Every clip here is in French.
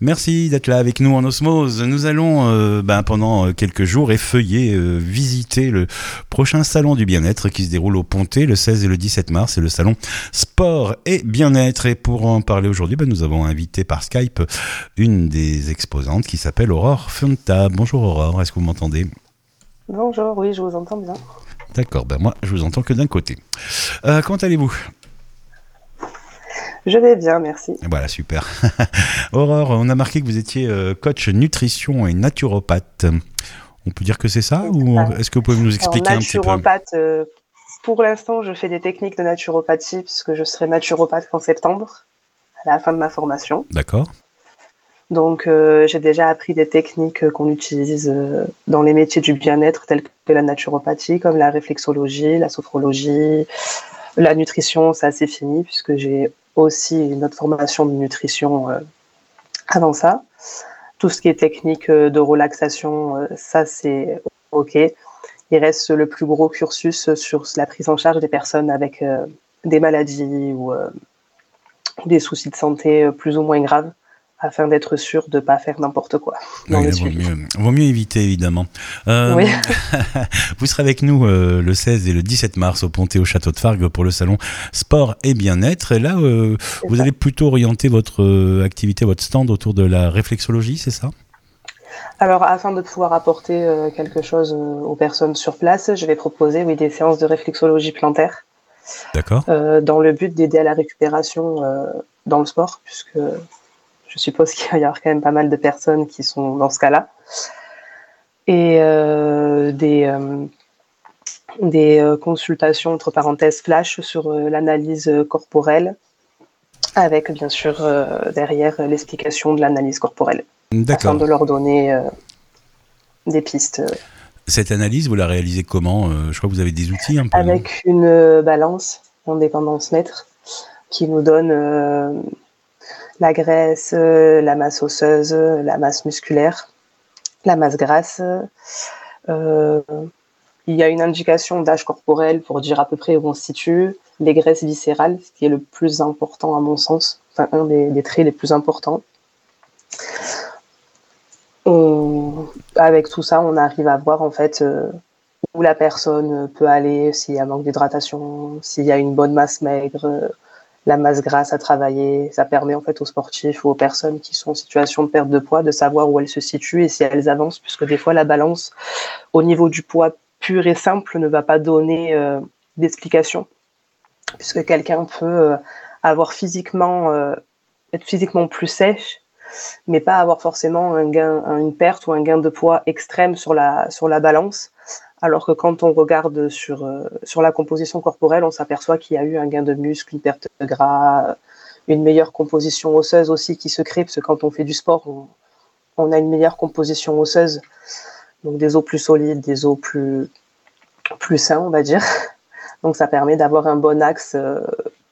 Merci d'être là avec nous en osmose. Nous allons euh, ben, pendant quelques jours effeuiller, euh, visiter le prochain salon du bien-être qui se déroule au Pontet le 16 et le 17 mars. C'est le salon sport et bien-être. Et pour en parler aujourd'hui, ben, nous avons invité par Skype une des exposantes qui s'appelle Aurore Funta. Bonjour Aurore, est-ce que vous m'entendez? Bonjour, oui, je vous entends bien. D'accord, ben moi je vous entends que d'un côté. Euh, comment allez-vous? Je vais bien, merci. Voilà, super. Aurore, on a marqué que vous étiez euh, coach nutrition et naturopathe. On peut dire que c'est ça ou est-ce que vous pouvez nous expliquer un petit peu? euh, Pour l'instant, je fais des techniques de naturopathie puisque je serai naturopathe en septembre, à la fin de ma formation. D'accord. Donc, euh, j'ai déjà appris des techniques qu'on utilise dans les métiers du bien-être, tels que la naturopathie, comme la réflexologie, la sophrologie, la nutrition, ça c'est fini puisque j'ai aussi une formation de nutrition euh, avant ça. Tout ce qui est technique euh, de relaxation, euh, ça c'est OK. Il reste le plus gros cursus sur la prise en charge des personnes avec des maladies ou des soucis de santé plus ou moins graves afin d'être sûr de ne pas faire n'importe quoi. Dans vaut, mieux, vaut mieux éviter, évidemment. Euh, oui. vous serez avec nous euh, le 16 et le 17 mars au Pontet au Château de Fargue pour le salon Sport et Bien-être. Et là, euh, vous allez plutôt orienter votre activité, votre stand autour de la réflexologie, c'est ça? Alors, afin de pouvoir apporter quelque chose aux personnes sur place, je vais proposer oui, des séances de réflexologie plantaire. D'accord. dans le but d'aider à la récupération dans le sport, puisque je suppose qu'il va y avoir quand même pas mal de personnes qui sont dans ce cas-là. Et euh, des, euh, des euh, consultations, entre parenthèses, flash sur l'analyse corporelle, avec bien sûr derrière l'explication de l'analyse corporelle. Afin de leur donner des pistes. Cette analyse, vous la réalisez comment Je crois que vous avez des outils un peu. Avec une balance en dépendance mètre qui nous donne la graisse, euh, la masse osseuse, la masse musculaire, la masse grasse. Euh, il y a une indication d'âge corporel pour dire à peu près où on se situe, les graisses viscérales, ce qui est le plus important à mon sens, enfin un des, traits les plus importants. avec tout ça, on arrive à voir en fait euh, où la personne peut aller, s'il y a manque d'hydratation, s'il y a une bonne masse maigre, la masse grasse à travailler. Ça permet en fait aux sportifs ou aux personnes qui sont en situation de perte de poids de savoir où elles se situent et si elles avancent, puisque des fois la balance au niveau du poids pur et simple ne va pas donner euh, d'explication, puisque quelqu'un peut euh, avoir physiquement euh, être physiquement plus sèche, mais pas avoir forcément un gain, une perte ou un gain de poids extrême sur la sur la balance. Alors que quand on regarde sur, euh, sur la composition corporelle, on s'aperçoit qu'il y a eu un gain de muscle, une perte de gras, une meilleure composition osseuse aussi qui se crée, parce que quand on fait du sport, on, a une meilleure composition osseuse, donc des os plus solides, des os plus, plus sains, on va dire. Donc ça permet d'avoir un bon axe euh,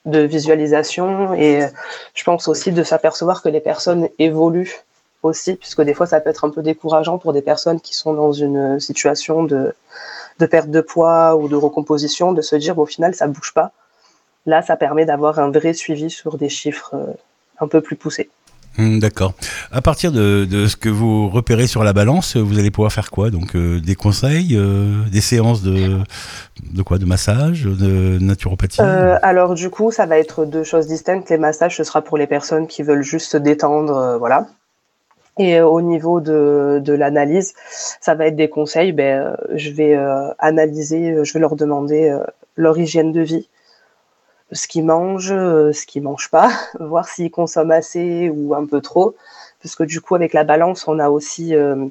de visualisation et je pense aussi de s'apercevoir que les personnes évoluent aussi, puisque des fois ça peut être un peu décourageant pour des personnes qui sont dans une situation de, de perte de poids ou de recomposition, de se dire au final ça bouge pas. Là, ça permet d'avoir un vrai suivi sur des chiffres euh, un peu plus poussés. Hmm, d'accord. À partir de, ce que vous repérez sur la balance, vous allez pouvoir faire quoi? Donc euh, des conseils, euh, des séances de, de quoi? De massage, de naturopathie? Alors du coup, ça va être deux choses distinctes. Les massages, ce sera pour les personnes qui veulent juste se détendre, voilà. Et euh, au niveau de, de l'analyse, ça va être des conseils. Ben, euh, je vais euh, analyser, je vais leur demander leur hygiène de vie, ce qu'ils mangent, ce qu'ils mangent pas, voir s'ils consomment assez ou un peu trop. Parce que du coup, avec la balance, on a aussi euh,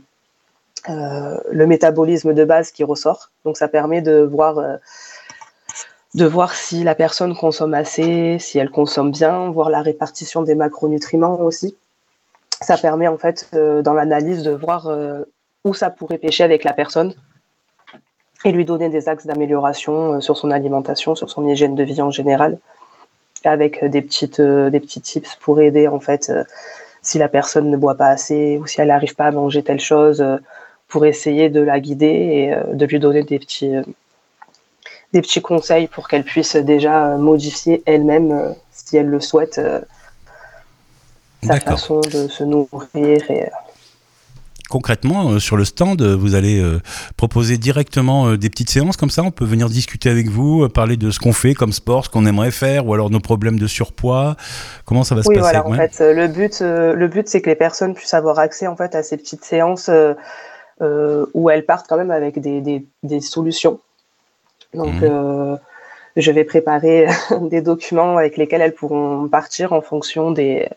le métabolisme de base qui ressort. Donc, ça permet de voir, de voir si la personne consomme assez, si elle consomme bien, voir la répartition des macronutriments aussi ça permet en fait euh, dans l'analyse de voir euh, où ça pourrait pêcher avec la personne et lui donner des axes d'amélioration euh, sur son alimentation, sur son hygiène de vie en général, avec des petites des petits tips pour aider en fait si la personne ne boit pas assez ou si elle n'arrive pas à manger telle chose pour essayer de la guider et de lui donner des petits des petits conseils pour qu'elle puisse déjà modifier elle-même si elle le souhaite sa façon de se nourrir et concrètement, euh, sur le stand, euh, vous allez euh, proposer directement des petites séances comme ça. On peut venir discuter avec vous, parler de ce qu'on fait comme sport, ce qu'on aimerait faire, ou alors nos problèmes de surpoids. Comment ça va se passer voilà, en fait, le but, le but, c'est que les personnes puissent avoir accès en fait à ces petites séances où elles partent quand même avec des, des, solutions. Donc, mmh. je vais préparer des documents avec lesquels elles pourront partir en fonction des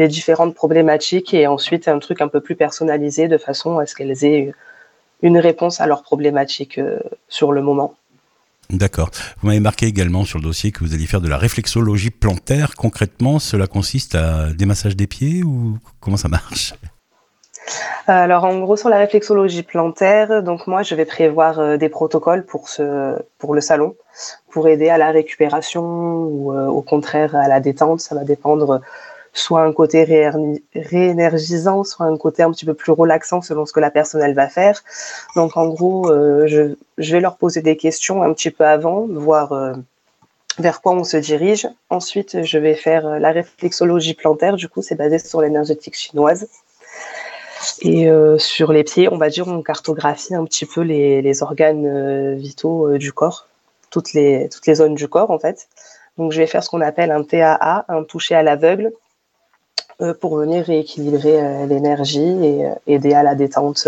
les différentes problématiques et ensuite un truc un peu plus personnalisé de façon à ce qu'elles aient une réponse à leurs problématiques euh, sur le moment. D'accord. Vous m'avez marqué également sur le dossier que vous alliez faire de la réflexologie plantaire. Concrètement, cela consiste à des massages des pieds ou comment ça marche? Alors en gros sur la réflexologie plantaire, donc moi je vais prévoir euh, des protocoles pour ce pour le salon pour aider à la récupération ou euh, au contraire à la détente, ça va dépendre soit un côté réénergisant, soit un côté un petit peu plus relaxant selon ce que la personne elle va faire. Donc en gros, euh, je, vais leur poser des questions un petit peu avant, voir euh, vers quoi on se dirige. Ensuite, je vais faire euh, la réflexologie plantaire. Du coup, c'est basé sur l'énergétique chinoise. Et sur les pieds, on va dire, on cartographie un petit peu les, les organes vitaux du corps, toutes les, toutes les zones du corps en fait. Donc, je vais faire ce qu'on appelle un TAA, un toucher à l'aveugle, pour venir rééquilibrer euh, l'énergie et euh, aider à la détente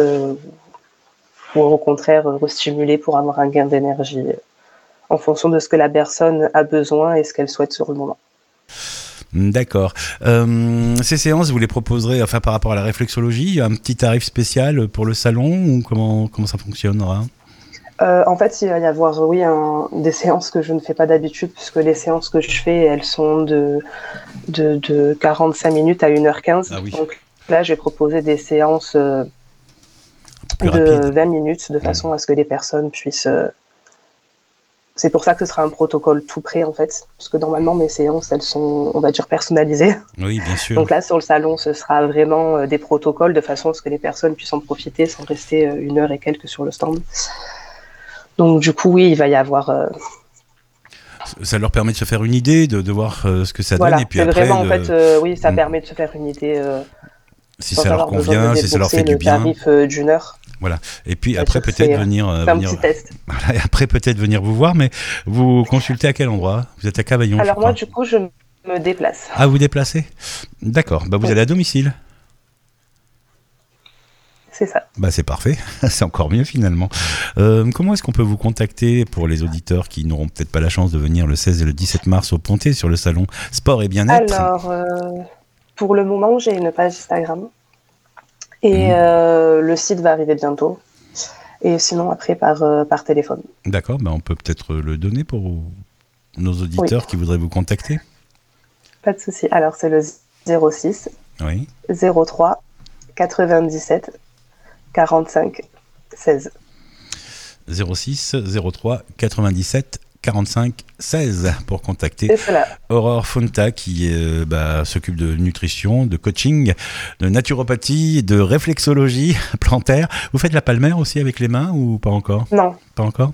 ou au contraire restimuler pour avoir un gain d'énergie en fonction de ce que la personne a besoin et ce qu'elle souhaite sur le moment. D'accord. ces séances, vous les proposerez, enfin par rapport à la réflexologie, un petit tarif spécial pour le salon ou comment, comment ça fonctionnera euh, en fait, il va y avoir, oui, des séances que je ne fais pas d'habitude, puisque les séances que je fais, elles sont de, de, 45 minutes à 1h15. Ah Donc là, j'ai proposé des séances euh, de 20 minutes, de façon à ce que les personnes puissent... Euh, c'est pour ça que ce sera un protocole tout prêt, en fait, parce que normalement, mes séances, elles sont, on va dire, personnalisées. Oui, bien sûr. Donc là, sur le salon, ce sera vraiment des protocoles, de façon à ce que les personnes puissent en profiter sans rester une heure et quelques sur le stand. Donc du coup, oui, il va y avoir. Euh, ça leur permet de se faire une idée, de, de voir euh, ce que ça donne. Et puis après, vraiment, en fait, euh, oui, ça mm. permet de se faire une idée. si ça leur convient, si ça leur fait du bien. tarif d'une heure. Voilà. Et puis après peut-être venir. un petit test. Voilà. Et après peut-être venir vous voir, mais vous consultez à quel endroit? Vous êtes à Cavaillon. Alors moi, du coup, je me déplace. Ah, vous déplacez? D'accord. Bah, vous allez à domicile. C'est ça. Bah, c'est parfait, c'est encore mieux finalement. Euh, comment est-ce qu'on peut vous contacter pour les auditeurs qui n'auront peut-être pas la chance de venir le 16 et le 17 mars au Pontet sur le salon Sport et Bien-être? Alors, euh, pour le moment, j'ai une page Instagram et mhm. euh, le site va arriver bientôt. Et sinon, après, par, par téléphone. D'accord, bah on peut peut-être le donner pour nos auditeurs qui voudraient vous contacter Pas de souci. Alors, c'est le 06 oui. 03 97 45 16. 06 03 97 45 16 pour contacter Aurore Fonta qui euh, bah, s'occupe de nutrition, de coaching, de naturopathie, de réflexologie plantaire. Vous faites la palmaire aussi avec les mains ou pas encore? Non. Pas encore?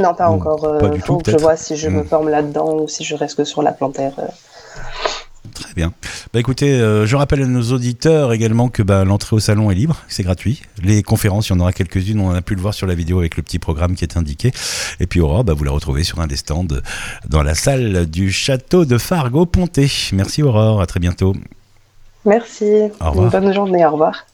Non, pas encore. pas euh, du tout. Je vois si je me hmm. forme là-dedans ou si je reste que sur la plantaire. Euh. Très bien. Bah écoutez, euh, je rappelle à nos auditeurs également que bah, l'entrée au salon est libre, c'est gratuit. Les conférences, il y en aura quelques-unes, on a pu le voir sur la vidéo avec le petit programme qui est indiqué. Et puis Aurore, bah, vous la retrouvez sur un des stands dans la salle du château de Fargo Ponté. Merci Aurore, à très bientôt. Merci. Une bonne journée, au revoir.